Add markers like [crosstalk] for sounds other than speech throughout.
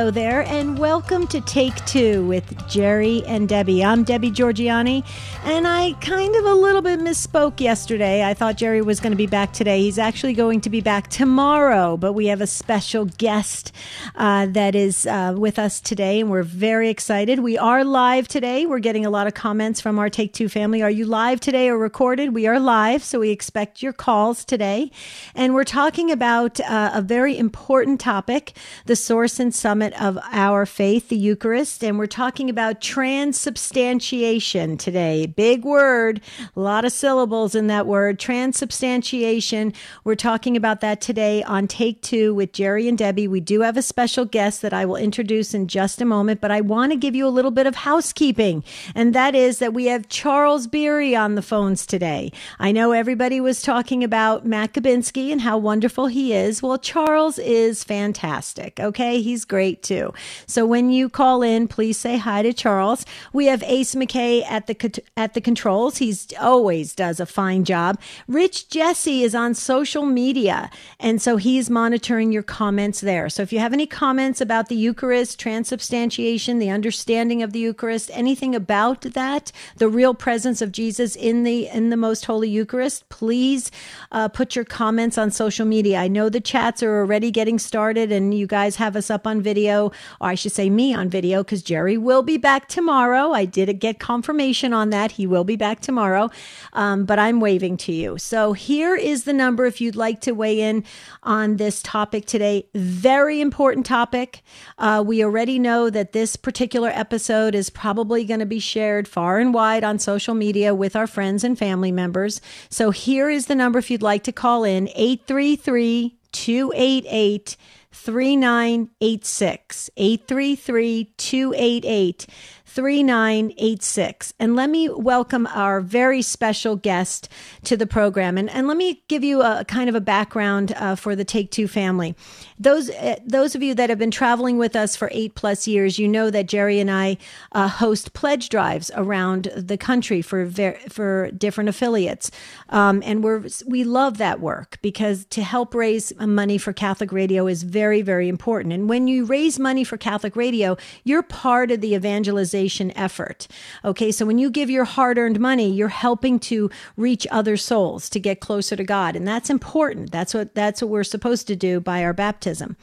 Hello there, and welcome to Take Two with Jerry and Debbie. I'm Debbie Georgianni, and I kind of a little bit misspoke yesterday. I thought Jerry was going to be back today. He's actually going to be back tomorrow, but we have a special guest uh, that is uh, with us today, and we're very excited. We are live today. We're getting a lot of comments from our Take Two family. Are you live today or recorded? We are live, so we expect your calls today. And we're talking about uh, a very important topic the source and summit of our faith, the Eucharist. And we're talking about transubstantiation today. Big word, a lot of syllables in that word. Transubstantiation. We're talking about that today on Take Two with Jerry and Debbie. We do have a special guest that I will introduce in just a moment, but I want to give you a little bit of housekeeping. And that is that we have Charles Beery on the phones today. I know everybody was talking about Matt Gabinski and how wonderful he is. Well, Charles is fantastic. Okay. He's great too. So when you call in, please say hi to Charles. We have Ace McKay at the, at the controls. He's always does a fine job. Rich Jesse is on social media. And so he's monitoring your comments there. So if you have any comments about the Eucharist, transubstantiation, the understanding of the Eucharist, anything about that, the real presence of Jesus in the, in the most holy Eucharist, please uh, put your comments on social media. I know the chats are already getting started and you guys have us up on video, or I should say me on video, because Jerry will be back tomorrow. I did get confirmation on that. He will be back tomorrow, um, but I'm waving to you. So here is the number if you'd like to weigh in on this topic today. Very important topic. Uh, we already know that this particular episode is probably going to be shared far and wide on social media with our friends and family members. So here is the number if you'd like to call in 833 288 3986 833 288 3986. And let me welcome our very special guest to the program. And, and let me give you a kind of a background uh, for the Take Two family. Those, uh, those of you that have been traveling with us for eight plus years, you know that Jerry and I uh, host pledge drives around the country for, ver- for different affiliates. Um, and we're, we love that work because to help raise money for Catholic Radio is very, very important. And when you raise money for Catholic Radio, you're part of the evangelization effort. Okay, so when you give your hard earned money, you're helping to reach other souls to get closer to God. And that's important. That's what, that's what we're supposed to do by our baptism.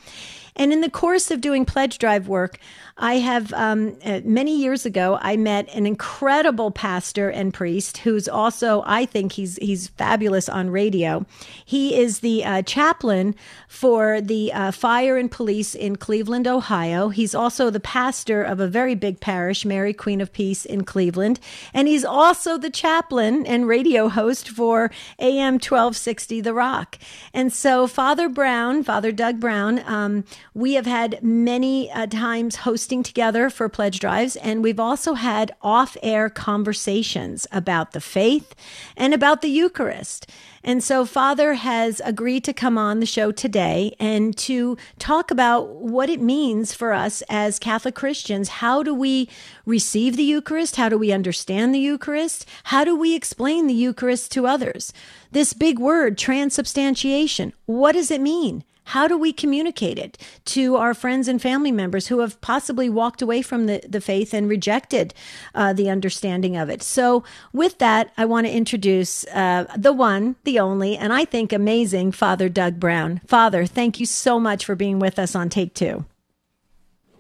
And in the course of doing pledge drive work, I have um, uh, many years ago I met an incredible pastor and priest who's also I think he's he's fabulous on radio. He is the uh, chaplain for the uh, fire and police in Cleveland, Ohio. He's also the pastor of a very big parish, Mary Queen of Peace in Cleveland, and he's also the chaplain and radio host for AM 1260 The Rock. And so Father Brown, Father Doug Brown, um, we have had many uh, times hosting together for pledge drives, and we've also had off air conversations about the faith and about the Eucharist. And so, Father has agreed to come on the show today and to talk about what it means for us as Catholic Christians. How do we receive the Eucharist? How do we understand the Eucharist? How do we explain the Eucharist to others? This big word, transubstantiation, what does it mean? How do we communicate it to our friends and family members who have possibly walked away from the, the faith and rejected uh, the understanding of it? So, with that, I want to introduce uh, the one, the only, and I think amazing Father Doug Brown. Father, thank you so much for being with us on Take Two.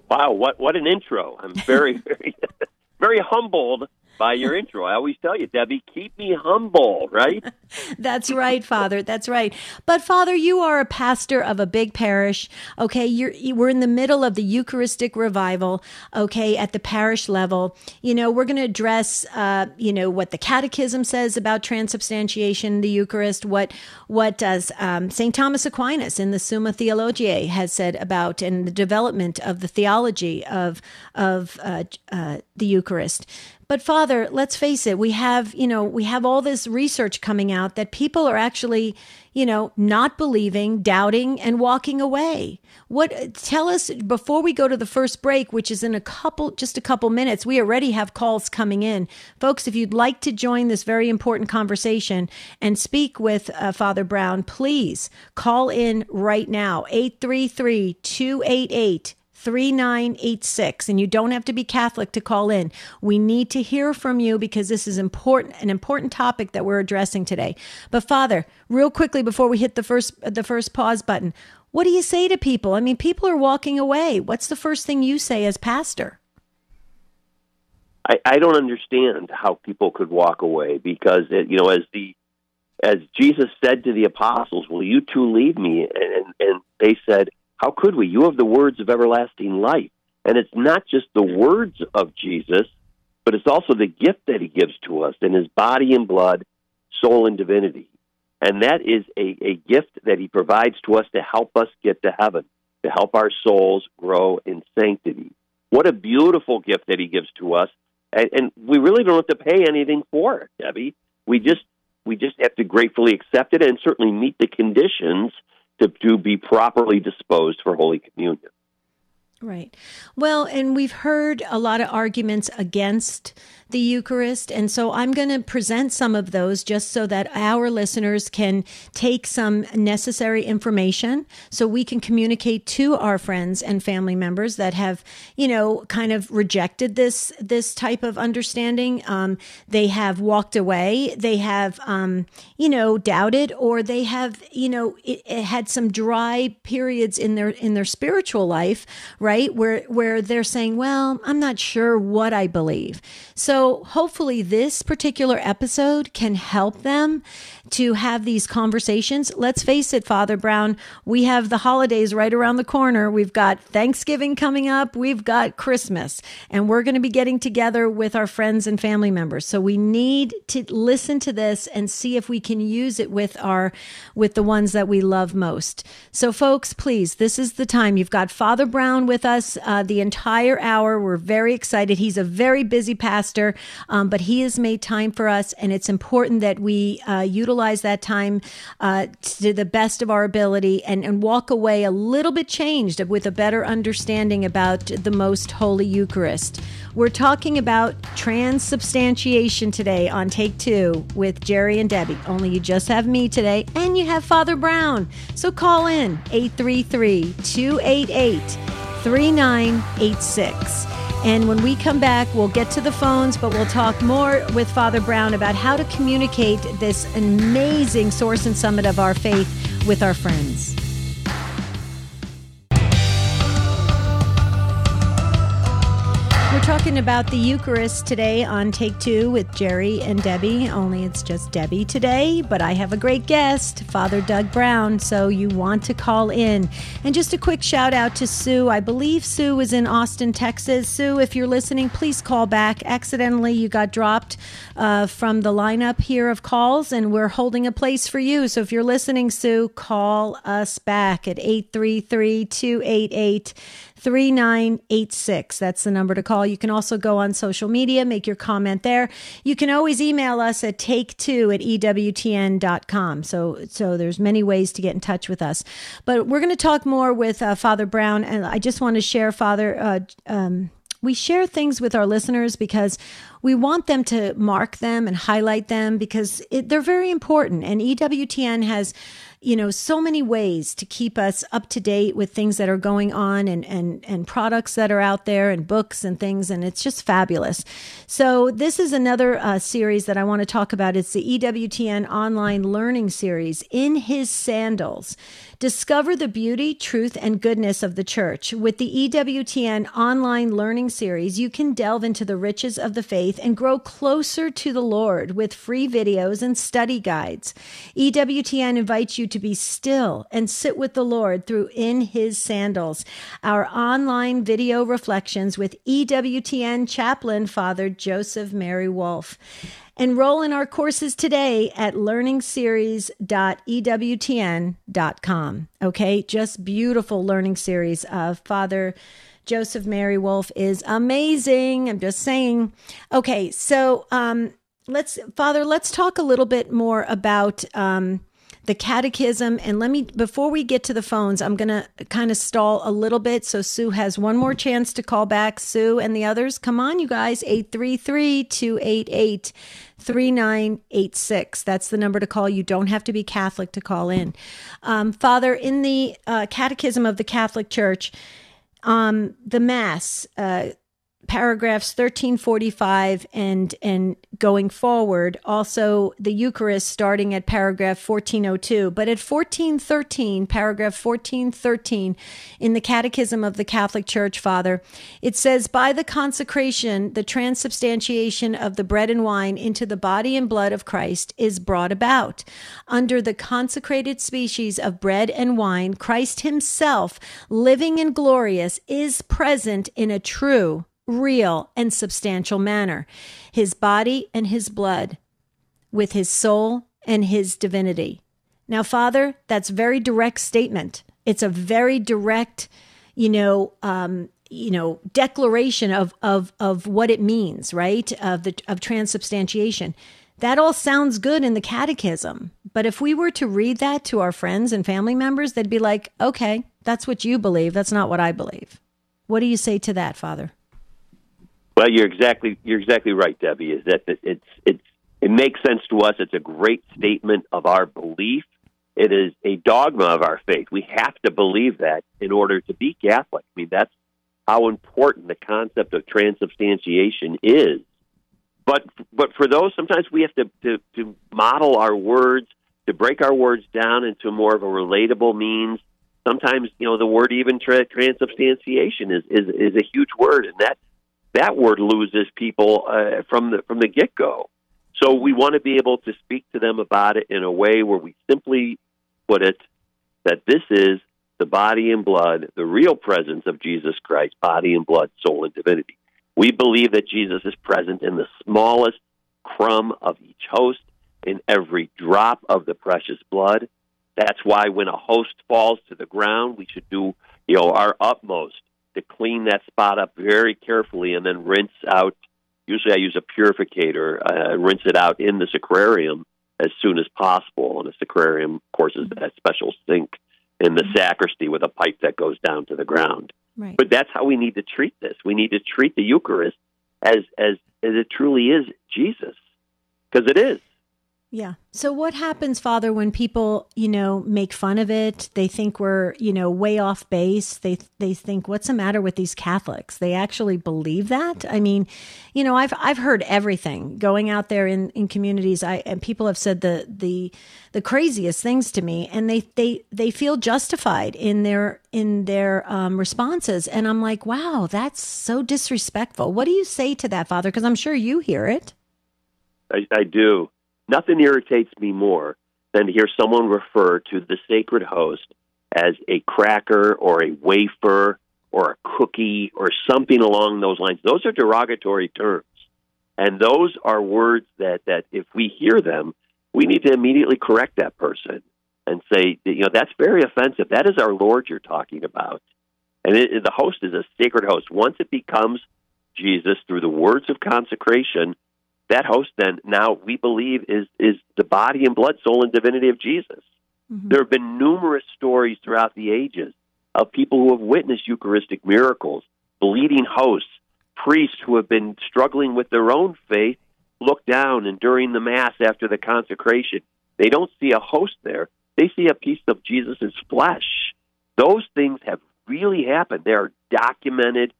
Wow, what what an intro! I'm very, very, [laughs] very humbled by your [laughs] intro. I always tell you, Debbie, keep me humble, right? [laughs] That's right, Father. That's right. But Father, you are a pastor of a big parish. Okay, you're we're in the middle of the Eucharistic revival. Okay, at the parish level, you know we're going to address, uh, you know, what the Catechism says about transubstantiation, the Eucharist, what what does um, Saint Thomas Aquinas in the Summa Theologiae has said about, and the development of the theology of of uh, uh, the Eucharist. But Father, let's face it, we have, you know, we have all this research coming out that people are actually, you know, not believing, doubting and walking away. What tell us before we go to the first break, which is in a couple just a couple minutes. We already have calls coming in. Folks, if you'd like to join this very important conversation and speak with uh, Father Brown, please call in right now 833 288 3986 and you don't have to be Catholic to call in. We need to hear from you because this is important an important topic that we're addressing today. But Father, real quickly before we hit the first the first pause button, what do you say to people? I mean, people are walking away. What's the first thing you say as pastor? I, I don't understand how people could walk away because it, you know as the as Jesus said to the apostles, "Will you too leave me?" and, and they said, "How could we? You have the words of everlasting life." And it's not just the words of Jesus, but it's also the gift that he gives to us in his body and blood, soul and divinity. And that is a, a gift that he provides to us to help us get to heaven, to help our souls grow in sanctity. What a beautiful gift that he gives to us. And, and we really don't have to pay anything for it, Debbie. We just we just have to gratefully accept it and certainly meet the conditions to, to be properly disposed for Holy Communion. Right. Well, and we've heard a lot of arguments against the Eucharist. And so I'm going to present some of those just so that our listeners can take some necessary information so we can communicate to our friends and family members that have, you know, kind of rejected this, this type of understanding. Um, they have walked away. They have, um, you know, doubted or they have, you know, it, it had some dry periods in their, in their spiritual life, right? Where, where they're saying, well, I'm not sure what I believe. So hopefully, this particular episode can help them to have these conversations. Let's face it, Father Brown, we have the holidays right around the corner. We've got Thanksgiving coming up, we've got Christmas, and we're going to be getting together with our friends and family members. So we need to listen to this and see if we can use it with our with the ones that we love most. So folks, please, this is the time. You've got Father Brown with us uh, the entire hour. We're very excited. He's a very busy pastor um, but He has made time for us, and it's important that we uh, utilize that time uh, to the best of our ability and, and walk away a little bit changed with a better understanding about the most holy Eucharist. We're talking about transubstantiation today on Take Two with Jerry and Debbie. Only you just have me today, and you have Father Brown. So call in 833 288 3986. And when we come back, we'll get to the phones, but we'll talk more with Father Brown about how to communicate this amazing source and summit of our faith with our friends. Talking about the Eucharist today on Take Two with Jerry and Debbie. Only it's just Debbie today, but I have a great guest, Father Doug Brown. So you want to call in. And just a quick shout out to Sue. I believe Sue is in Austin, Texas. Sue, if you're listening, please call back. Accidentally, you got dropped uh, from the lineup here of calls, and we're holding a place for you. So if you're listening, Sue, call us back at 833 288 3986. That's the number to call. You can also go on social media, make your comment there. You can always email us at take2 at EWTN.com. So, so there's many ways to get in touch with us. But we're going to talk more with uh, Father Brown. And I just want to share, Father, uh, um, we share things with our listeners because we want them to mark them and highlight them because it, they're very important. And EWTN has you know, so many ways to keep us up to date with things that are going on and, and, and products that are out there and books and things. And it's just fabulous. So this is another uh, series that I want to talk about. It's the EWTN online learning series in his sandals. Discover the beauty, truth, and goodness of the church. With the EWTN online learning series, you can delve into the riches of the faith and grow closer to the Lord with free videos and study guides. EWTN invites you to be still and sit with the Lord through In His Sandals, our online video reflections with EWTN chaplain Father Joseph Mary Wolf. Enroll in our courses today at learningseries.ewtn.com. Okay, just beautiful learning series of Father Joseph Mary Wolf is amazing. I'm just saying. Okay, so um, let's, Father, let's talk a little bit more about um, the catechism. And let me, before we get to the phones, I'm going to kind of stall a little bit. So Sue has one more chance to call back. Sue and the others, come on, you guys, 833 288 3986. That's the number to call. You don't have to be Catholic to call in. Um, Father, in the uh, Catechism of the Catholic Church, um, the Mass, uh, paragraphs 1345 and and going forward also the eucharist starting at paragraph 1402 but at 1413 paragraph 1413 in the catechism of the catholic church father it says by the consecration the transubstantiation of the bread and wine into the body and blood of christ is brought about. Under the consecrated species of bread and wine christ himself living and glorious is present in a true real, and substantial manner his body and his blood, with his soul and his divinity. Now, Father, that's very direct statement. It's a very direct, you know, um, you know, declaration of of of what it means, right? Of the of transubstantiation. That all sounds good in the catechism, but if we were to read that to our friends and family members, they'd be like, "Okay, that's what you believe. That's not what I believe." What do you say to that, Father? Well, you're exactly you're exactly right, Debbie. Is that it's it's it makes sense to us. It's a great statement of our belief. It is a dogma of our faith. We have to believe that in order to be Catholic. I mean, that's how important the concept of transubstantiation is. But but for those, sometimes we have to to, to model our words, to break our words down into more of a relatable means. Sometimes, you know, the word even tra- transubstantiation is, is is a huge word, and that that word loses people uh, from the from the get go. So we want to be able to speak to them about it in a way where we simply put it that this is the body and blood, the real presence of Jesus Christ, body and blood, soul and divinity. We believe that Jesus is present in the smallest crumb of each host, in every drop of the precious blood. That's why when a host falls to the ground, we should do, you know, our utmost to clean that spot up very carefully and then rinse out. Usually, I use a purificator, uh, rinse it out in the sacrarium as soon as possible. And a sacrarium, of course, is that special sink in the sacristy with a pipe that goes down to the ground. Right. But that's how we need to treat this. We need to treat the Eucharist as as as it truly is Jesus, because it is. Yeah. So what happens, Father, when people, you know, make fun of it? They think we're, you know, way off base. They they think, what's the matter with these Catholics? They actually believe that. I mean, you know, I've I've heard everything going out there in, in communities. I and people have said the the the craziest things to me, and they they they feel justified in their in their um, responses. And I'm like, wow, that's so disrespectful. What do you say to that, Father? Because I'm sure you hear it. I, I do. Nothing irritates me more than to hear someone refer to the sacred host as a cracker or a wafer or a cookie or something along those lines. Those are derogatory terms. And those are words that, that if we hear them, we need to immediately correct that person and say, you know, that's very offensive. That is our Lord you're talking about. And it, the host is a sacred host. Once it becomes Jesus through the words of consecration, that host then now we believe is is the body and blood, soul and divinity of Jesus. Mm-hmm. There have been numerous stories throughout the ages of people who have witnessed Eucharistic miracles, bleeding hosts, priests who have been struggling with their own faith look down and during the Mass after the consecration, they don't see a host there. They see a piece of Jesus' flesh. Those things have really happened. They are documented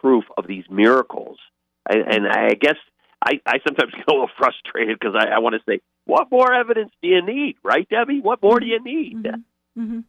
proof of these miracles. And, and I guess I, I sometimes [laughs] get a little frustrated because I, I want to say, what more evidence do you need, right, Debbie? What more do you need? Mm-hmm. Mm-hmm.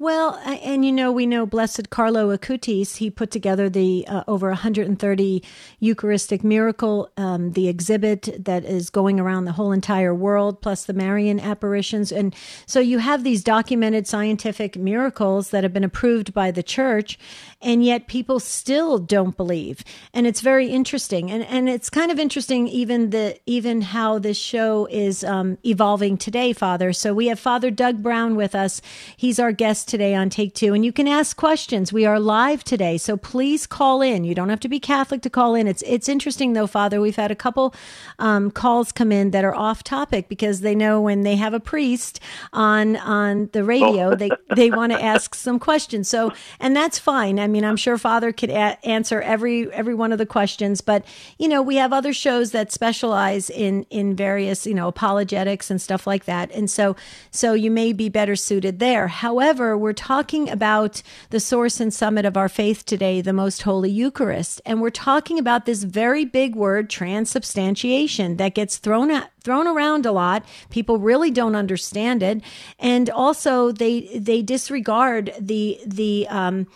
Well, and you know, we know Blessed Carlo Acutis, he put together the uh, over 130 Eucharistic miracle, um, the exhibit that is going around the whole entire world, plus the Marian apparitions. And so you have these documented scientific miracles that have been approved by the church, and yet people still don't believe. And it's very interesting. And, and it's kind of interesting, even the, even how this show is um, evolving today, Father. So we have Father Doug Brown with us. He's our guest today on Take Two, and you can ask questions. We are live today, so please call in. You don't have to be Catholic to call in. It's it's interesting though, Father. We've had a couple um, calls come in that are off topic because they know when they have a priest on on the radio, oh. they they want to ask some questions. So, and that's fine. I mean, I'm sure Father could a- answer every every one of the questions, but you know, we have other shows that specialize in in various you know apologetics and stuff like that, and so so you may be better suited there. However we're talking about the source and summit of our faith today, the most holy Eucharist. And we're talking about this very big word, transubstantiation, that gets thrown thrown around a lot. People really don't understand it. And also they they disregard the the um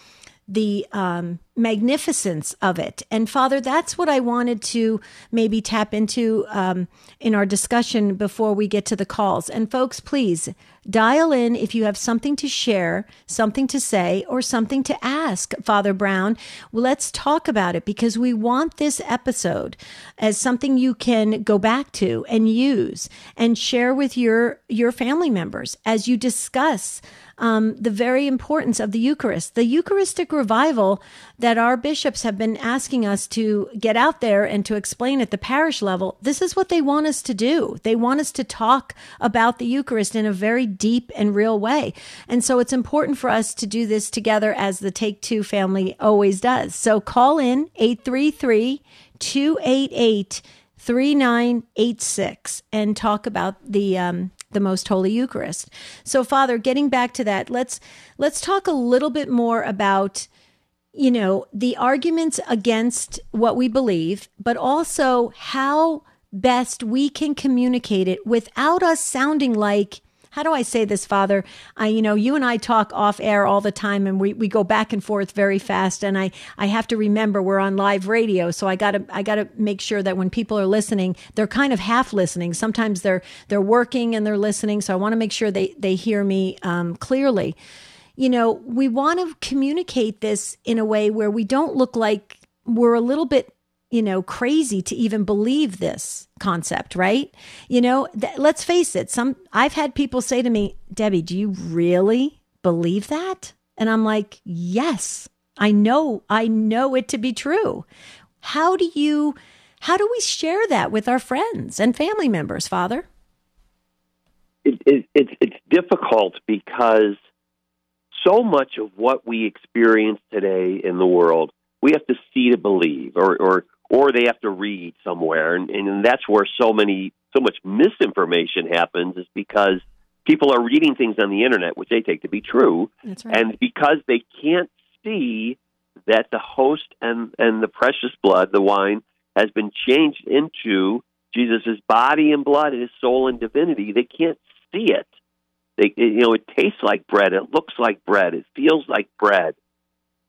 the um, magnificence of it. And Father, that's what I wanted to maybe tap into um, in our discussion before we get to the calls. And folks, please dial in if you have something to share, something to say, or something to ask Father Brown. Let's talk about it because we want this episode as something you can go back to and use and share with your your family members as you discuss um, the very importance of the Eucharist, the Eucharistic revival that our bishops have been asking us to get out there and to explain at the parish level. This is what they want us to do. They want us to talk about the Eucharist in a very deep and real way. And so it's important for us to do this together as the Take Two family always does. So call in 833 288 3986 and talk about the um, the most holy eucharist. So father getting back to that let's let's talk a little bit more about you know the arguments against what we believe but also how best we can communicate it without us sounding like how do I say this, Father? I, you know, you and I talk off air all the time and we, we go back and forth very fast. And I, I have to remember we're on live radio. So I gotta, I gotta make sure that when people are listening, they're kind of half listening. Sometimes they're, they're working and they're listening. So I want to make sure they, they hear me um, clearly. You know, we want to communicate this in a way where we don't look like we're a little bit you know, crazy to even believe this concept, right? You know, th- let's face it. Some I've had people say to me, "Debbie, do you really believe that?" And I'm like, "Yes. I know. I know it to be true." How do you how do we share that with our friends and family members, Father? It, it, it, it's difficult because so much of what we experience today in the world, we have to see to believe, or, or or they have to read somewhere, and, and that's where so many so much misinformation happens is because people are reading things on the internet which they take to be true, right. and because they can't see that the host and and the precious blood, the wine, has been changed into Jesus' body and blood, his soul and divinity, they can't see it. They, you know, it tastes like bread. It looks like bread. It feels like bread.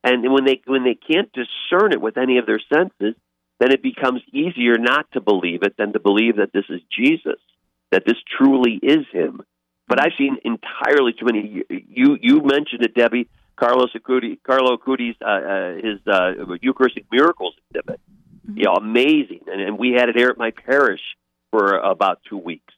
And when they when they can't discern it with any of their senses, then it becomes easier not to believe it than to believe that this is Jesus, that this truly is Him. But I've seen entirely too many. You you mentioned it, Debbie. Carlos Acuti, Carlo Acutis' uh, uh, his uh, Eucharistic miracles exhibit. Mm-hmm. You know, amazing, and, and we had it here at my parish for about two weeks.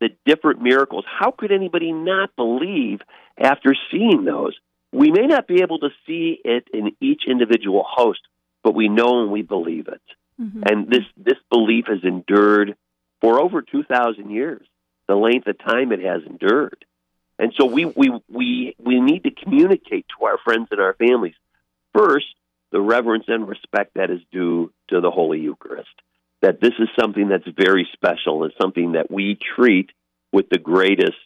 The different miracles. How could anybody not believe after seeing those? We may not be able to see it in each individual host, but we know and we believe it. Mm-hmm. And this this belief has endured for over two thousand years, the length of time it has endured. And so we, we we we need to communicate to our friends and our families first the reverence and respect that is due to the Holy Eucharist. That this is something that's very special and something that we treat with the greatest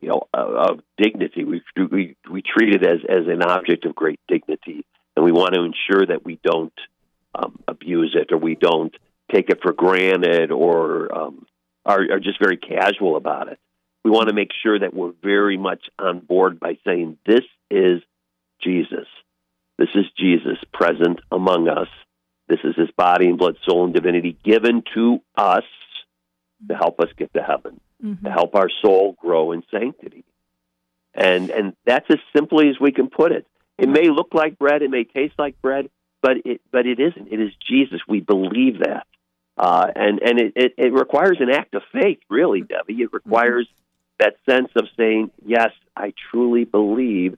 you know of dignity. We we we treat it as as an object of great dignity and we want to ensure that we don't um, abuse it or we don't take it for granted or um, are, are just very casual about it. We want to make sure that we're very much on board by saying, This is Jesus. This is Jesus present among us. This is his body and blood, soul, and divinity given to us to help us get to heaven, mm-hmm. to help our soul grow in sanctity. And and that's as simply as we can put it. It may look like bread, it may taste like bread, but it but it isn't. It is Jesus. We believe that, uh, and and it, it, it requires an act of faith, really, Debbie. It requires that sense of saying, "Yes, I truly believe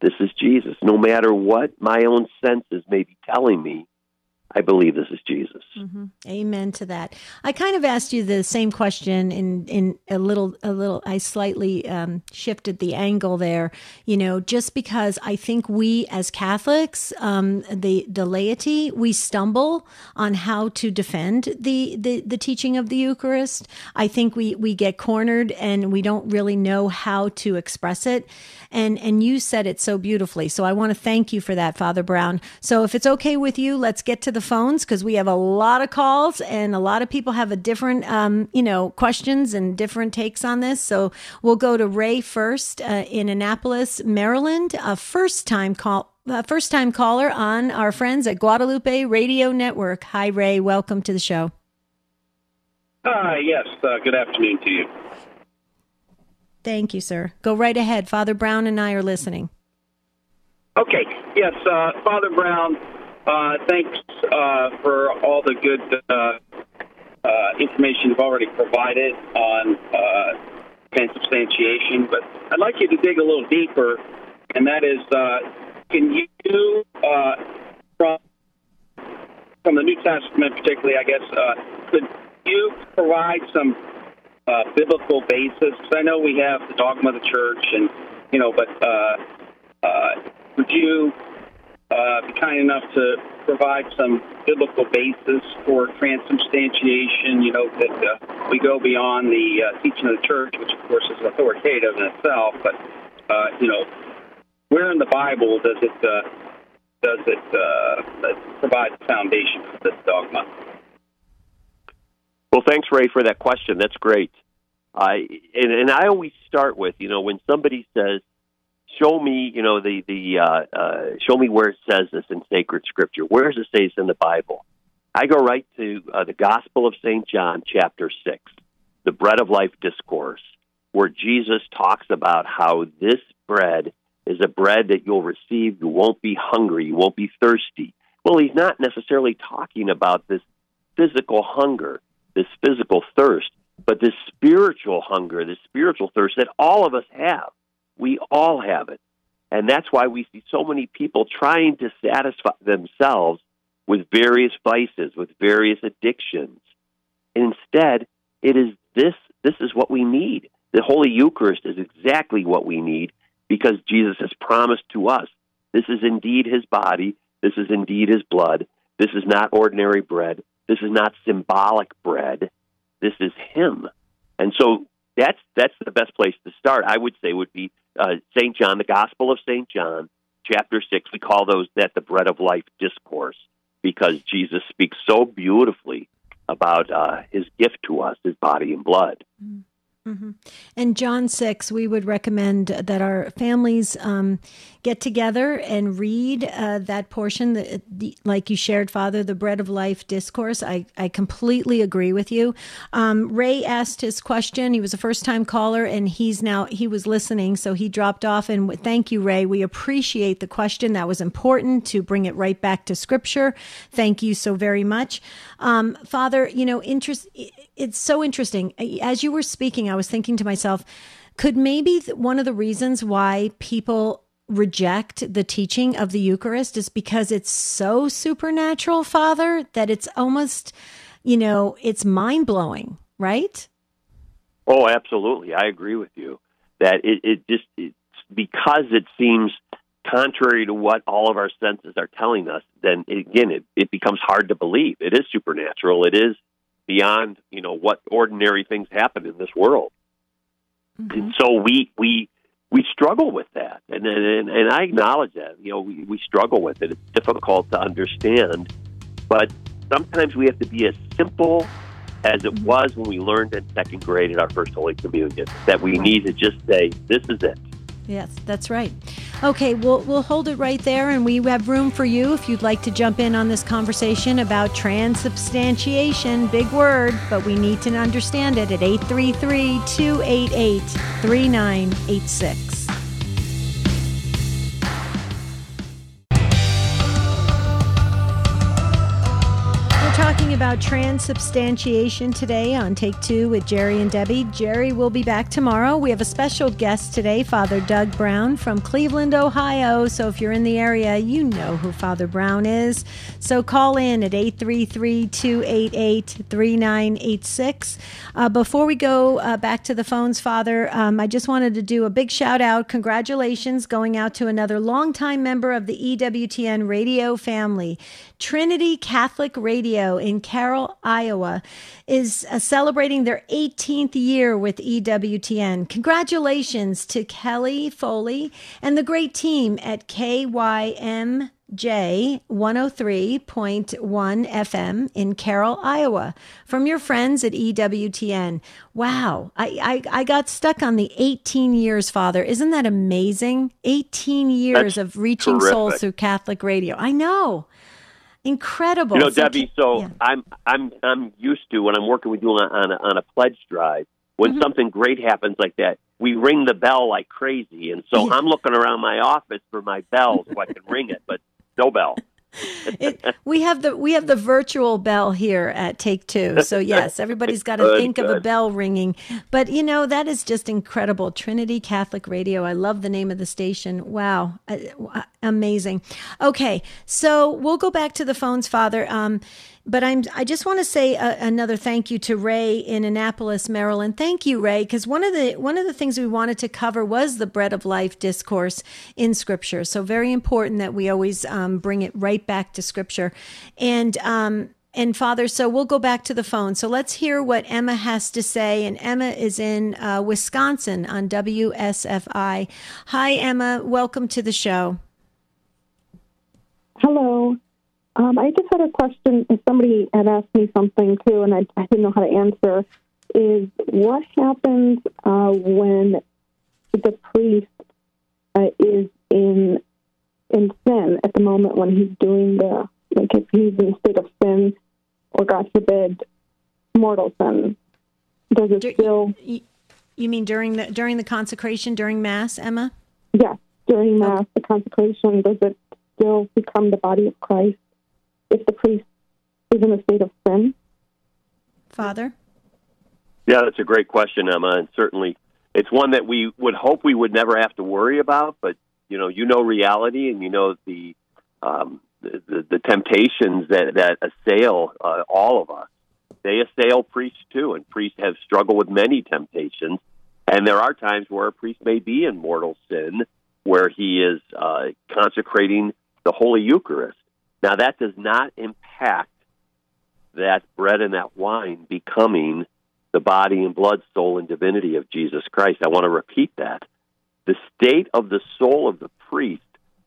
this is Jesus." No matter what my own senses may be telling me, I believe this is Jesus. Mm-hmm. Amen to that. I kind of asked you the same question in in a little a little. I slightly um, shifted the angle there. You know, just because I think we as Catholics, um, the the laity, we stumble on how to defend the, the the teaching of the Eucharist. I think we we get cornered and we don't really know how to express it. And and you said it so beautifully. So I want to thank you for that, Father Brown. So if it's okay with you, let's get to the phones because we have a lot of calls and a lot of people have a different, um, you know, questions and different takes on this. So we'll go to Ray first uh, in Annapolis, Maryland, a first time call. Uh, first time caller on our friends at Guadalupe Radio Network. Hi, Ray. Welcome to the show. Uh, yes. Uh, good afternoon to you. Thank you, sir. Go right ahead. Father Brown and I are listening. Okay. Yes, uh, Father Brown, uh, thanks uh, for all the good uh, uh, information you've already provided on uh, transubstantiation, but I'd like you to dig a little deeper, and that is, can you, from from the New Testament, particularly, I guess, could you provide some biblical basis? I know we have the dogma of the church, and you know, but would you uh, be kind enough to provide some biblical basis for transubstantiation. You know that uh, we go beyond the uh, teaching of the church, which of course is authoritative in itself. But uh, you know, where in the Bible does it uh, does it uh, provide the foundation for this dogma? Well, thanks, Ray, for that question. That's great. I and, and I always start with you know when somebody says show me, you know, the the uh, uh, show me where it says this in sacred scripture. Where does it say this in the Bible? I go right to uh, the Gospel of Saint John, chapter six, the bread of life discourse, where Jesus talks about how this bread is a bread that you'll receive. You won't be hungry. You won't be thirsty. Well, he's not necessarily talking about this physical hunger, this physical thirst, but this spiritual hunger, this spiritual thirst that all of us have we all have it. And that's why we see so many people trying to satisfy themselves with various vices, with various addictions. And instead, it is this this is what we need. The Holy Eucharist is exactly what we need because Jesus has promised to us this is indeed his body, this is indeed his blood. This is not ordinary bread. This is not symbolic bread. This is him. And so that's that's the best place to start. I would say would be uh, St. John, the Gospel of St. John, chapter 6. We call those that the bread of life discourse because Jesus speaks so beautifully about uh, his gift to us, his body and blood. Mm-hmm. Mm-hmm. And John 6, we would recommend that our families um, get together and read uh, that portion, the, the, like you shared, Father, the Bread of Life discourse. I, I completely agree with you. Um, Ray asked his question. He was a first time caller and he's now, he was listening, so he dropped off. And thank you, Ray. We appreciate the question. That was important to bring it right back to Scripture. Thank you so very much. Um, Father, you know, interest, it's so interesting. As you were speaking, I was thinking to myself, could maybe one of the reasons why people reject the teaching of the Eucharist is because it's so supernatural, Father, that it's almost, you know, it's mind blowing, right? Oh, absolutely. I agree with you that it, it just, it's because it seems contrary to what all of our senses are telling us, then again, it, it becomes hard to believe. It is supernatural. It is beyond, you know, what ordinary things happen in this world. Mm-hmm. And so we, we, we struggle with that, and and, and I acknowledge that. You know, we, we struggle with it. It's difficult to understand, but sometimes we have to be as simple as it was when we learned in second grade in our first Holy Communion. That we need to just say, "This is it." Yes, that's right. Okay, we'll we'll hold it right there, and we have room for you if you'd like to jump in on this conversation about transubstantiation. Big word, but we need to understand it at 833-288-3986. talking about transubstantiation today on Take Two with Jerry and Debbie. Jerry will be back tomorrow. We have a special guest today, Father Doug Brown from Cleveland, Ohio. So if you're in the area, you know who Father Brown is. So call in at 833 288 3986. Uh, before we go uh, back to the phones, Father, um, I just wanted to do a big shout out. Congratulations going out to another longtime member of the EWTN radio family. Trinity Catholic Radio in Carroll, Iowa, is uh, celebrating their 18th year with EWTN. Congratulations to Kelly Foley and the great team at KYM. J 103.1 FM in Carroll, Iowa, from your friends at EWTN. Wow, I, I, I, got stuck on the 18 years, Father. Isn't that amazing? 18 years That's of reaching terrific. souls through Catholic radio. I know. Incredible. You know, So- Debbie. So yeah. I'm I'm I'm used to when I'm working with you on on a, on a pledge drive. When Mhm. something great happens like that, we ring the bell like crazy, and so Yeah. I'm looking around my office for my bell so I can ring it, but no bell. [laughs] it, we have the we have the virtual bell here at Take Two. So yes, everybody's got to think of a bell ringing. But you know that is just incredible. Trinity Catholic Radio. I love the name of the station. Wow, Uh, amazing. Okay, so we'll go back to the phones, Father. Um, but I'm I just want to say a, another thank you to Ray in Annapolis, Maryland. Thank you, Ray, because one of the one of the things we wanted to cover was the bread of life discourse in Scripture. So very important that we always um, bring it right back to Scripture, and. Um, and Father, so we'll go back to the phone. So let's hear what Emma has to say. And Emma is in uh, Wisconsin on WSFI. Hi, Emma. Welcome to the show. Hello. Um, I just had a question. Somebody had asked me something too, and I, I didn't know how to answer. Is what happens uh, when the priest uh, is in in sin at the moment when he's doing the like if he's in a state of sin, or God forbid, mortal sin? Does it Do- still You, you mean during the during the consecration during Mass, Emma? yes during mass the consecration? Does it still become the body of Christ if the priest is in a state of sin? Father? Yeah, that's a great question, Emma, and certainly it's one that we would hope we would never have to worry about. But you know, you know reality, and you know the um, the, the, the temptations that that assail uh, all of us. They assail priests too, and priests have struggled with many temptations. And there are times where a priest may be in mortal sin, where he is uh, consecrating the Holy Eucharist. Now, that does not impact that bread and that wine becoming the body and blood, soul, and divinity of Jesus Christ. I want to repeat that. The state of the soul of the priest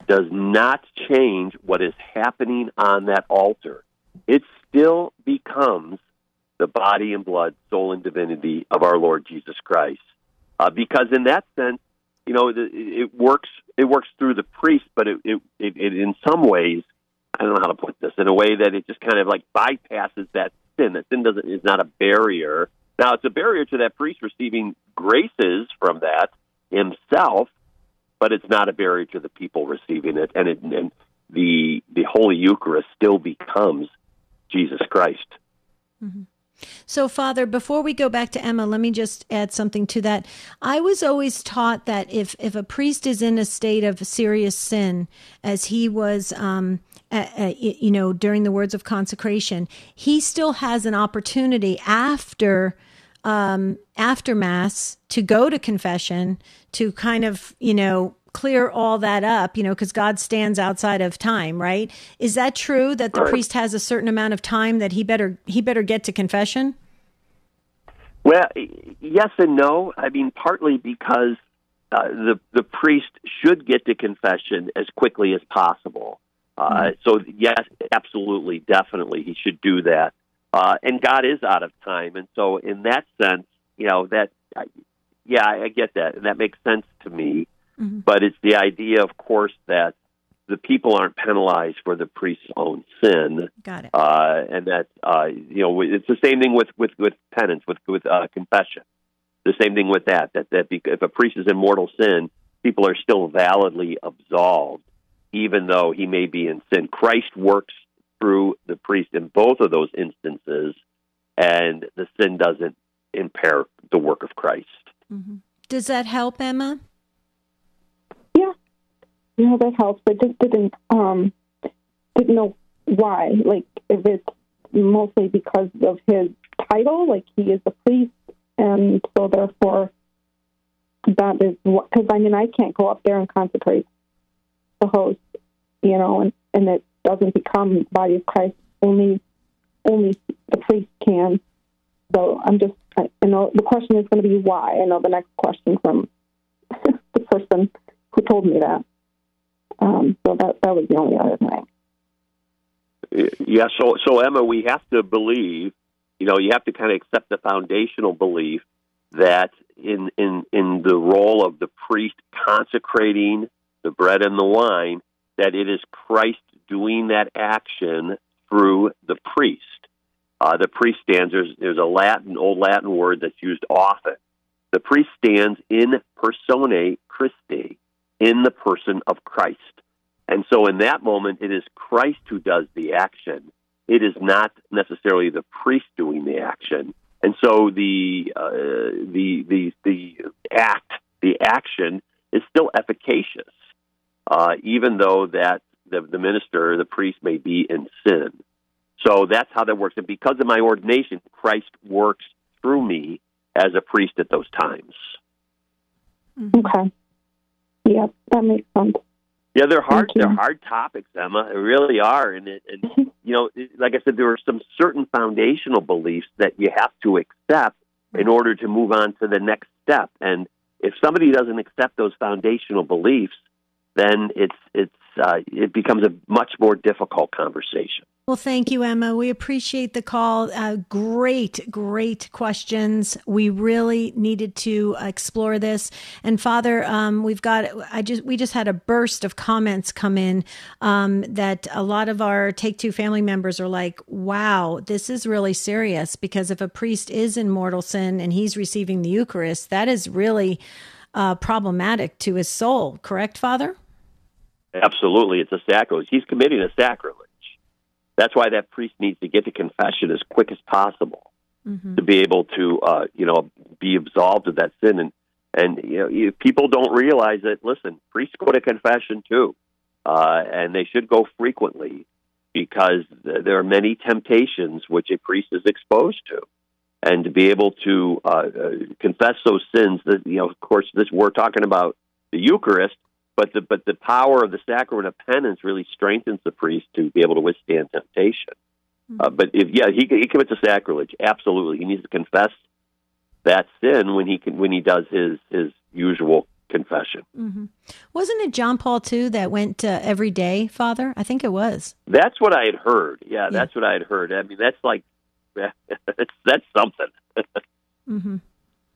does not change what is happening on that altar. It still becomes the body and blood, soul, and divinity of our Lord Jesus Christ. Uh, because in that sense, you know, the, it works. It works through the priest, but it, it, it, it, in some ways, I don't know how to put this in a way that it just kind of like bypasses that sin. That sin doesn't is not a barrier. Now it's a barrier to that priest receiving graces from that himself, but it's not a barrier to the people receiving it. And it, and the the Holy Eucharist still becomes Jesus Christ. Mm-hmm. So, Father, before we go back to Emma, let me just add something to that. I was always taught that if, if a priest is in a state of serious sin, as he was, um, uh, uh, you know, during the words of consecration, he still has an opportunity after um, after Mass to go to confession to kind of, you know, clear all that up, you know, because God stands outside of time, right? Is that true that the Right. priest has a certain amount of time that he better he better get to confession? Well, yes and no. I mean, partly because uh, the the priest should get to confession as quickly as possible. Uh, So yes, absolutely, definitely, he should do that. Uh, and God is out of time, and so in that sense, you know that. I- Yeah, I get that, and that makes sense to me. Mhm. But it's the idea, of course, that the people aren't penalized for the priest's own sin Got it. uh, and that uh, you know it's the same thing with with with penance with with uh, confession. The same thing with that. That that if a priest is in mortal sin, people are still validly absolved, even though he may be in sin. Christ works through the priest in both of those instances, and the sin doesn't impair the work of Christ. Mm-hmm. Does that help, Emma? Yeah, yeah, that helps. I just didn't um didn't know why. Like if it's mostly because of his title, like he is a priest, and so therefore that is what. Because I mean, I can't go up there and consecrate the host, you know, and and it doesn't become the body of Christ. Only only the priest can. So I'm just, I, I know the question is going to be why. I know the next question from [laughs] the person who told me that. Um, so that that was the only other thing. Yeah, so so Emma, we have to believe. You know, you have to kind of accept the foundational belief that in in in the role of the priest consecrating the bread and the wine, that it is Christ doing that action through the priest. Uh, the priest stands. There's there's a Latin old Latin word that's used often. The priest stands in persona Christi, in the person of Christ. And so in that moment, it is Christ who does the action. It is not necessarily the priest doing the action. And so the uh, the the the act, the action, is still efficacious, uh, even though that the, the minister, the priest, may be in sin. So that's how that works. And because of my ordination, Christ works through me as a priest at those times. Okay. Yep, that makes sense. Yeah, they're hard. They're hard topics, Emma. They really are. And, it, and you know, like I said, there are some certain foundational beliefs that you have to accept in order to move on to the next step. And if somebody doesn't accept those foundational beliefs, then it's it's uh, it becomes a much more difficult conversation. Well, thank you, Emma. We appreciate the call. Uh, great, great questions. We really needed to explore this. And Father, um, we've got. I just we just had a burst of comments come in um, that a lot of our Take Two family members are like, "Wow, this is really serious." Because if a priest is in mortal sin and he's receiving the Eucharist, that is really uh, problematic to his soul. Correct, Father? Absolutely, it's a sacrilege. He's committing a sacrilege. That's why that priest needs to get to confession as quick as possible mm-hmm. to be able to, uh, you know, be absolved of that sin. And and you know, people don't realize that. Listen, priests go to confession too, uh, and they should go frequently because there are many temptations which a priest is exposed to. And to be able to uh, uh confess those sins, that you know, of course, this we're talking about the Eucharist but the but the power of the sacrament of penance really strengthens the priest to be able to withstand temptation. Mm-hmm. Uh, but if yeah, he he commits a sacrilege. Absolutely, he needs to confess that sin when he can when he does his his usual confession. Mm-hmm. Wasn't it John Paul II that went uh, every day, Father? I think it was. That's what I had heard. Yeah, yeah. that's what I had heard. I mean, that's like [laughs] that's that's something. [laughs] mm-hmm.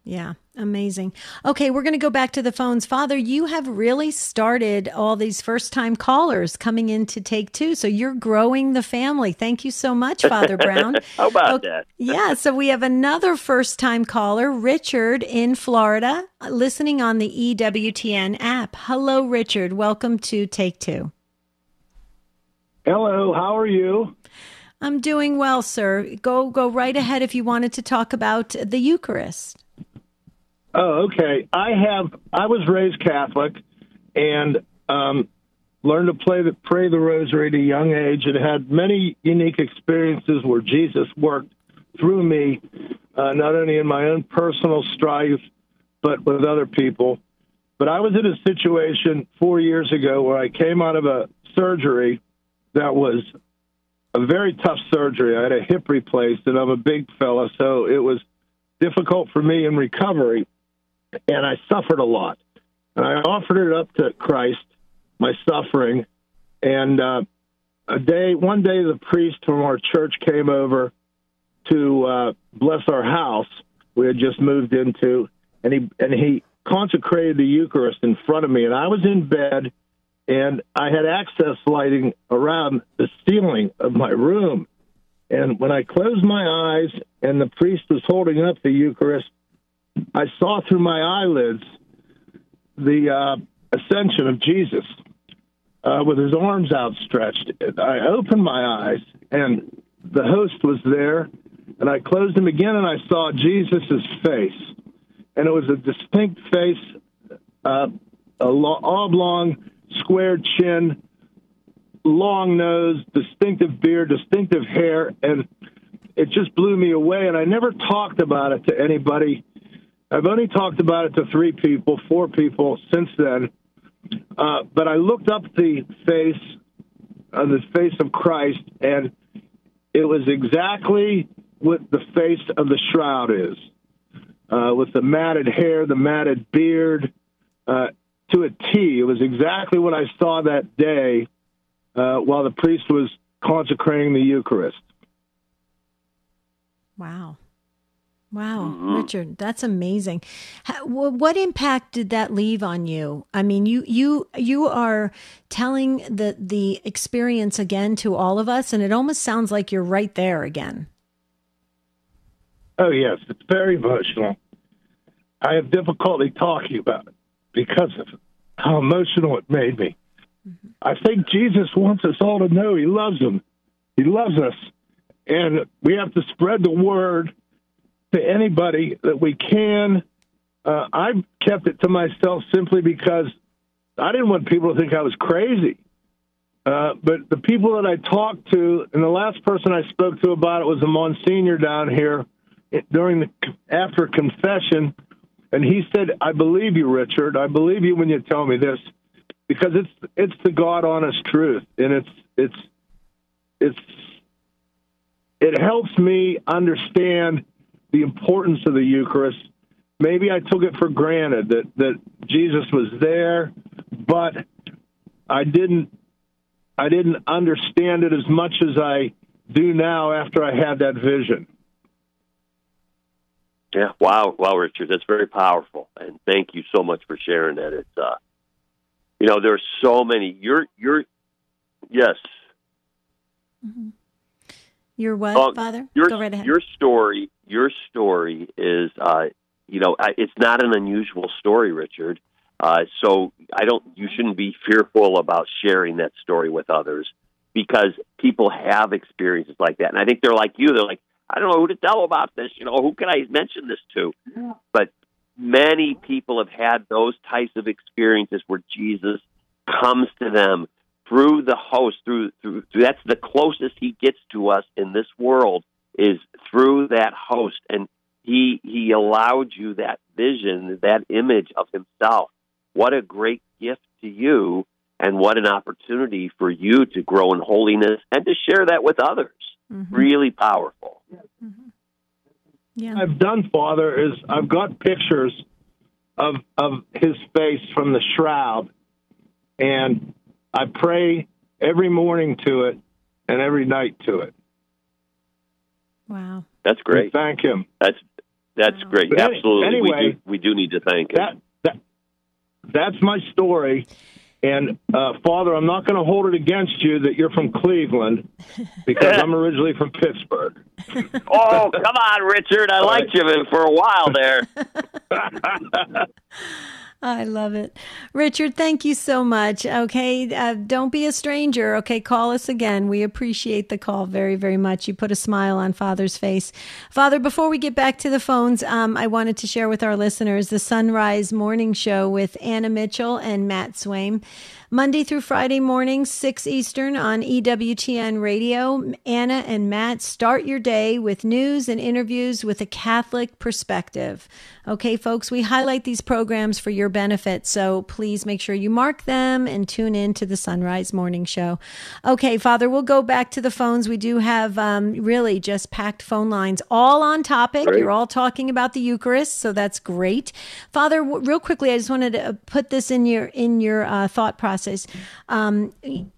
Yeah, amazing. Okay, we're going to go back to the phones. Father, you have really started all these first time callers coming in to take two. So you're growing the family. Thank you so much, Father Brown. [laughs] How about okay, that? [laughs] yeah, so we have another first time caller, Richard in Florida, listening on the EWTN app. Hello, Richard. Welcome to Take Two. Hello, how are you? I'm doing well, sir. Go go right ahead if you wanted to talk about the Eucharist. Oh, okay. I have. I was raised Catholic, and um, learned to play the pray the Rosary at a young age, and had many unique experiences where Jesus worked through me, uh, not only in my own personal strife, but with other people. But I was in a situation four years ago where I came out of a surgery that was a very tough surgery. I had a hip replaced, and I'm a big fella, so it was difficult for me in recovery and I suffered a lot. And I offered it up to Christ, my suffering. And uh, a day, one day, the priest from our church came over to uh, bless our house we had just moved into, and he and he consecrated the Eucharist in front of me. And I was in bed, and I had access lighting around the ceiling of my room. And when I closed my eyes and the priest was holding up the Eucharist, I saw through my eyelids the uh, ascension of Jesus. uh, with his arms outstretched. I opened my eyes, and the host was there, and I closed them again, and I saw Jesus' face, and it was a distinct face, uh, a lo- oblong, square chin, long nose, distinctive beard, distinctive hair, and it just blew me away. And I never talked about it to anybody. I've only talked about it to three people, four people since then. Uh, but I looked up the face, uh, the face of Christ, and it was exactly what the face of the shroud is, uh, with the matted hair, the matted beard, uh, to a T. It was exactly what I saw that day uh, while the priest was consecrating the Eucharist. Wow. Wow, mm-hmm. Richard, that's amazing. How, what impact did that leave on you? I mean, you you you are telling the the experience again to all of us, and it almost sounds like you're right there again. Oh yes, it's very emotional. I have difficulty talking about it because of how emotional it made me. Mm-hmm. I think Jesus wants us all to know He loves them. He loves us, and we have to spread the word to anybody that we can. Uh, I've kept it to myself simply because I didn't want people to think I was crazy. Uh, but the people that I talked to, and the last person I spoke to about it was a Monsignor down here during the after confession, and he said, "I believe you, Richard. I believe you when you tell me this, because it's it's the God honest truth, and it's it's it's it helps me understand the importance of the Eucharist. Maybe I took it for granted that, that Jesus was there, but I didn't I didn't understand it as much as I do now after I had that vision. Yeah, wow, wow, Richard, that's very powerful, and thank you so much for sharing that. It's, uh, you know, there's so many. You're, you're, yes. Mm-hmm. Your what, uh, Father? Your, Go right ahead. Your story your story is, uh, you know, it's not an unusual story, Richard. Uh, so I don't. You shouldn't be fearful about sharing that story with others because people have experiences like that, and I think they're like you. They're like, I don't know who to tell about this. You know, who can I mention this to? But many people have had those types of experiences where Jesus comes to them through the host, through, through, through that's the closest he gets to us in this world is through that host. And he he allowed you that vision that image of himself. What a great gift to you and what an opportunity for you to grow in holiness and to share that with others. Mm-hmm. really powerful. Mm-hmm. yeah. I've done father is i've got pictures of of his face from the shroud. And i pray every morning to it and every night to it Wow. That's great. thank him. That's that's wow. great. But Absolutely. Anyway, we do, we do need to thank him. That, that, that's my story. And uh, Father, I'm not going to hold it against you that you're from Cleveland [laughs] because I'm originally from Pittsburgh. [laughs] oh, come on, Richard! I liked you for a while there. [laughs] I love it. Richard, thank you so much. Okay. Uh, don't be a stranger. Okay. Call us again. We appreciate the call very, very much. You put a smile on Father's face. Father, before we get back to the phones, um, I wanted to share with our listeners the Sunrise Morning Show with Anna Mitchell and Matt Swaim. Monday through Friday mornings, 6 Eastern on EWTN Radio. Anna and Matt start your day with news and interviews with a Catholic perspective. Okay, folks, we highlight these programs for your benefit, so please make sure you mark them and tune in to the Sunrise Morning Show. Okay, Father, we'll go back to the phones. We do have um, really just packed phone lines, all on topic. Great. You're all talking about the Eucharist, so that's great. Father, w- real quickly, I just wanted to put this in your in your uh, thought process. Um,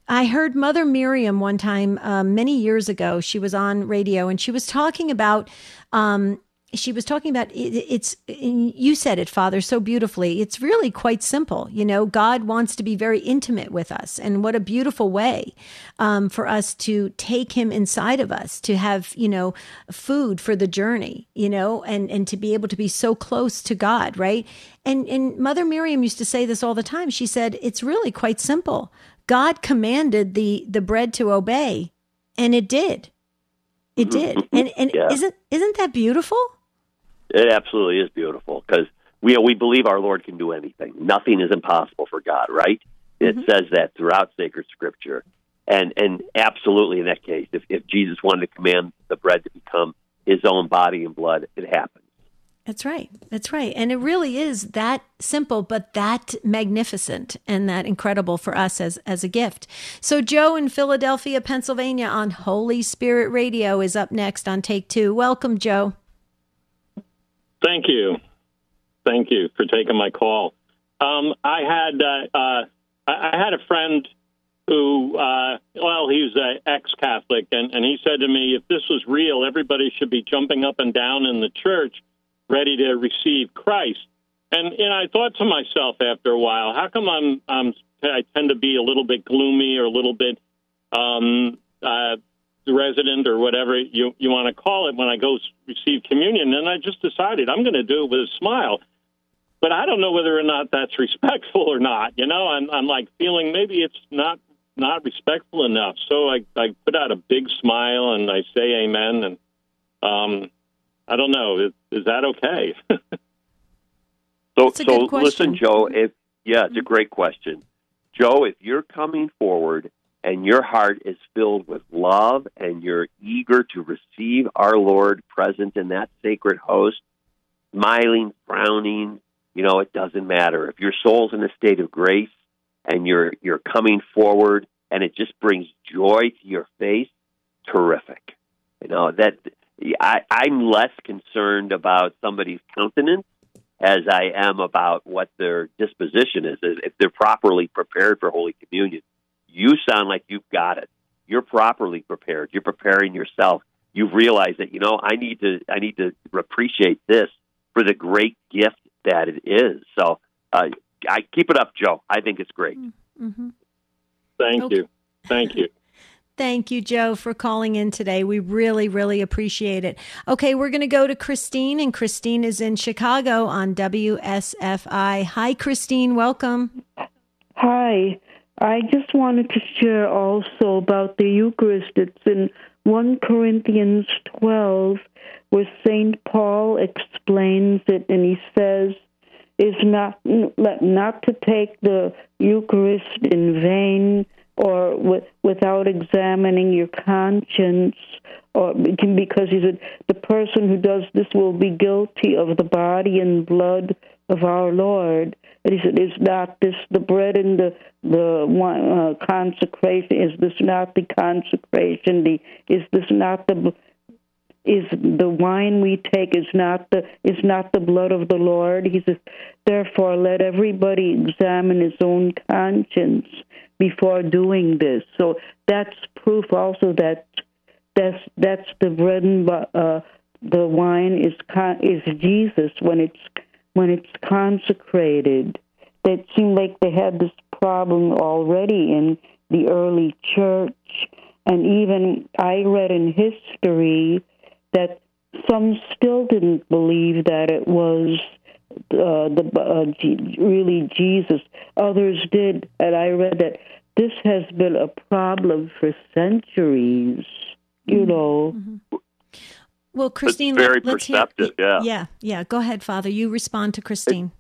I heard Mother Miriam one time um, many years ago. She was on radio and she was talking about um, she was talking about it, it's you said it father so beautifully it's really quite simple you know god wants to be very intimate with us and what a beautiful way um, for us to take him inside of us to have you know food for the journey you know and and to be able to be so close to god right and and mother miriam used to say this all the time she said it's really quite simple God commanded the the bread to obey, and it did. It did. And and Yeah. isn't isn't that beautiful? It absolutely is beautiful because we we believe our Lord can do anything. Nothing is impossible for God, right? It mm-hmm. says that throughout sacred scripture, and and absolutely in that case, if if Jesus wanted to command the bread to become His own body and blood, it happens. That's right. That's right. And it really is that simple, but that magnificent and that incredible for us as, as a gift. So, Joe in Philadelphia, Pennsylvania on Holy Spirit Radio is up next on Take Two. Welcome, Joe. Thank you. Thank you for taking my call. Um, I had uh, uh, I had a friend who, uh, well, he's an ex-Catholic, and, and he said to me, if this was real, everybody should be jumping up and down in the church, ready to receive Christ. And and I thought to myself after a while, how come I'm I'm I tend to be a little bit gloomy or a little bit um, uh, resident or whatever you you want to call it when I go receive communion. And I just decided I'm going to do it with a smile. But I don't know whether or not that's [laughs] respectful or not. You know, I'm I'm like feeling maybe it's not not respectful enough. So I I put out a big smile and I say amen and um I don't know is, is that okay? [laughs] So, That's a so good question. listen, Joe. If yeah, it's a great question, Joe. If you're coming forward and your heart is filled with love and you're eager to receive our Lord present in that sacred host, smiling, frowning, you know, it doesn't matter. If your soul's in a state of grace and you're you're coming forward and it just brings joy to your face, terrific. You know that I, I'm less concerned about somebody's countenance as I am about what their disposition is. If they're properly prepared for Holy Communion, you sound like you've got it. You're properly prepared. You're preparing yourself. You've realized that you know I need to I need to appreciate this for the great gift that it is. So uh, I keep it up, Joe. I think it's great. Mm-hmm. Thank Okay. you. Thank you. [laughs] Thank you, Joe, for calling in today. We really, really appreciate it. Okay, we're going to go to Christine, and Christine is in Chicago on WSFI. Hi, Christine. Welcome. Hi. I just wanted to share also about the Eucharist. It's in 1 Corinthians 12, where St. Paul explains it, and he says, is not not to take the Eucharist in vain or with, without examining your conscience, or because he said the person who does this will be guilty of the body and blood of our Lord. He said, "Is not this the bread and the the wine, uh, consecration? Is this not the consecration? The is this not the is the wine we take is not the is not the blood of the Lord?" He says, "Therefore, let everybody examine his own conscience before doing this." So that's proof also that that's that's the bread and uh, the wine is is Jesus when it's when it's consecrated. It seemed like they had this problem already in the early church, and even I read in history that some still didn't believe that it was uh, the uh, G- really Jesus. Others did, and I read that this has been a problem for centuries. You know. Well, Christine, very let, us perceptive, Hear, yeah. yeah, yeah. Go ahead, Father. You respond to Christine.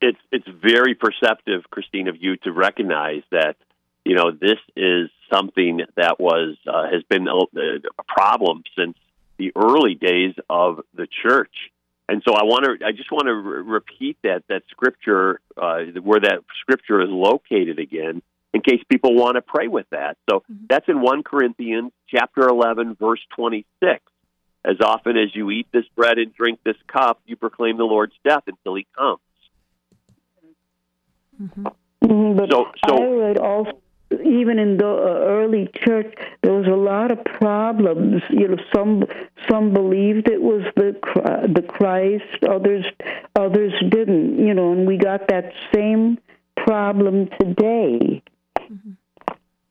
it's it's very perceptive, Christine, of you to recognize that you know this is something that was uh, has been a, a problem since the early days of the church, and so I want to I just want to re- repeat that that scripture uh, where that scripture is located again. In case people want to pray with that, so that's in one Corinthians chapter eleven, verse twenty six. As often as you eat this bread and drink this cup, you proclaim the Lord's death until He comes. Mhm, But So- so- I read also, even in the uh, early church, there was a lot of problems. You know, some some believed it was the the Christ, others others didn't. You know, and we got that same problem today.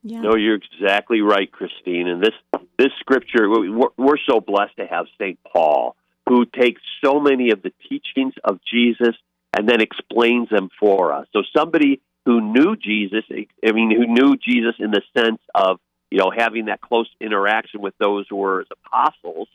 Yeah. No, you're exactly right, Christine. And this this scripture, we're, we're so blessed to have Saint Paul, who takes so many of the teachings of Jesus and then explains them for us. So somebody who who knew Jesus. I mean, who knew Jesus in the sense of you know having that close interaction with those who were his apostles,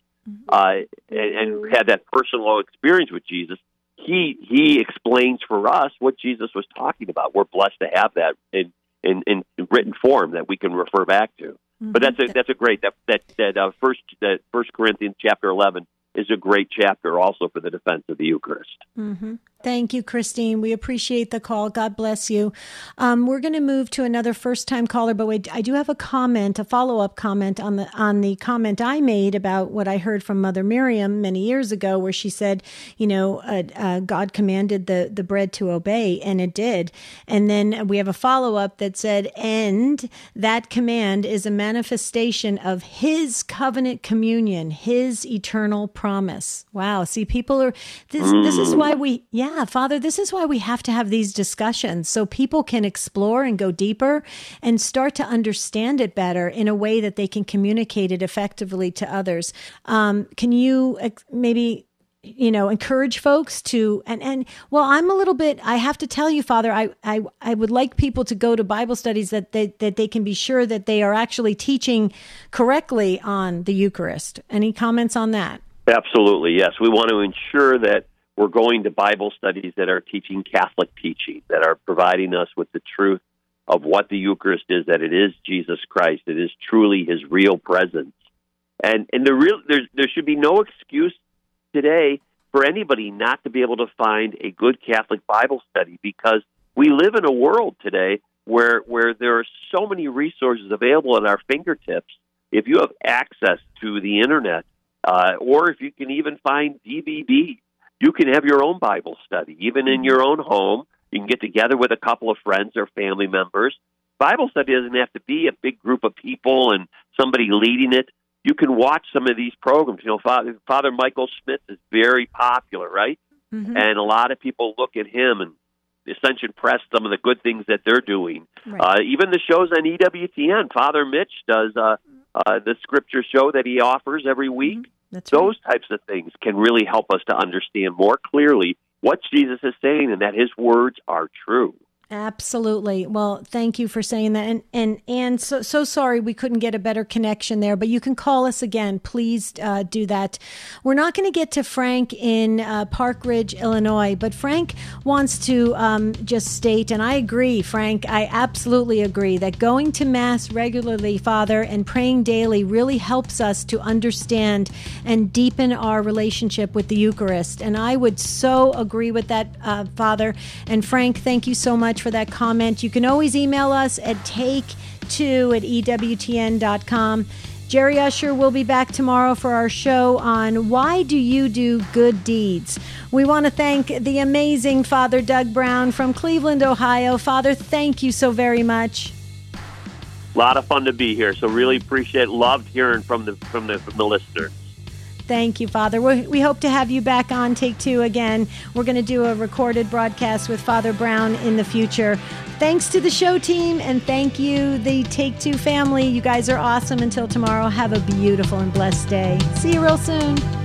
uh, and, and had that personal experience with Jesus. He he explains for us what Jesus was talking about. We're blessed to have that in in, in written form that we can refer back to. But that's a that's a great that that that uh, first that First Corinthians chapter eleven is a great chapter also for the defense of the Eucharist. Mm-hmm. Thank you, Christine. We appreciate the call. God bless you. Um, we're going to move to another first-time caller, but wait, I do have a comment, a follow-up comment on the on the comment I made about what I heard from Mother Miriam many years ago, where she said, you know, uh, uh, God commanded the the bread to obey, and it did. And then we have a follow-up that said, and that command is a manifestation of His covenant communion, His eternal promise. Wow. See, people are this. This is why we, yeah. Yeah, Father, this is why we have to have these discussions so people can explore and go deeper and start to understand it better in a way that they can communicate it effectively to others. Um, can you ex- maybe you know encourage folks to and and well i'm a little bit i have to tell you father i i, I would like people to go to bible studies that they, that they can be sure that they are actually teaching correctly on the eucharist. Any comments on that? Absolutely yes. We want to ensure that we're going to Bible studies that are teaching Catholic teaching, that are providing us with the truth of what the Eucharist is, that it is Jesus Christ, it is truly His real presence, and and the real there's there should be no excuse today for anybody not to be able to find a good Catholic Bible study because we live in a world today where where there are so many resources available at our fingertips. If you have access to the internet, uh, or if you can even find DVDs you can have your own Bible study, even in your own home. You can get together with a couple of friends or family members. Bible study doesn't have to be a big group of people and somebody leading it. You can watch some of these programs. You know, Father, Father Michael Schmitz is very popular, right? Mm-hmm. And a lot of people look at him and the Ascension Press, some of the good things that they're doing. Right. Uh, even the shows on EWTN, Father Mitch does uh, uh, the scripture show that he offers every week. Mm-hmm. That's Those right. types of things can really help us to understand more clearly what Jesus is saying and that his words are true. Absolutely. Well, thank you for saying that. And and and so so sorry we couldn't get a better connection there, but you can call us again. Please uh, do that. We're not going to get to Frank in uh, Park Ridge, Illinois, but Frank wants to um, just state, and I agree, Frank. I absolutely agree that going to mass regularly, Father, and praying daily really helps us to understand and deepen our relationship with the Eucharist. And I would so agree with that, uh, Father. And Frank, thank you so much for that comment. You can always email us at take2 at EWTN.com. Jerry Usher will be back tomorrow for our show on Why Do You Do Good Deeds? We want to thank the amazing Father Doug Brown from Cleveland, Ohio. Father, thank you so very much. A lot of fun to be here, so really appreciate, loved hearing from the from the from the listeners. Thank you, Father. We hope to have you back on Take Two again. We're going to do a recorded broadcast with Father Brown in the future. Thanks to the show team and thank you, the Take Two family. You guys are awesome. Until tomorrow, have a beautiful and blessed day. See you real soon.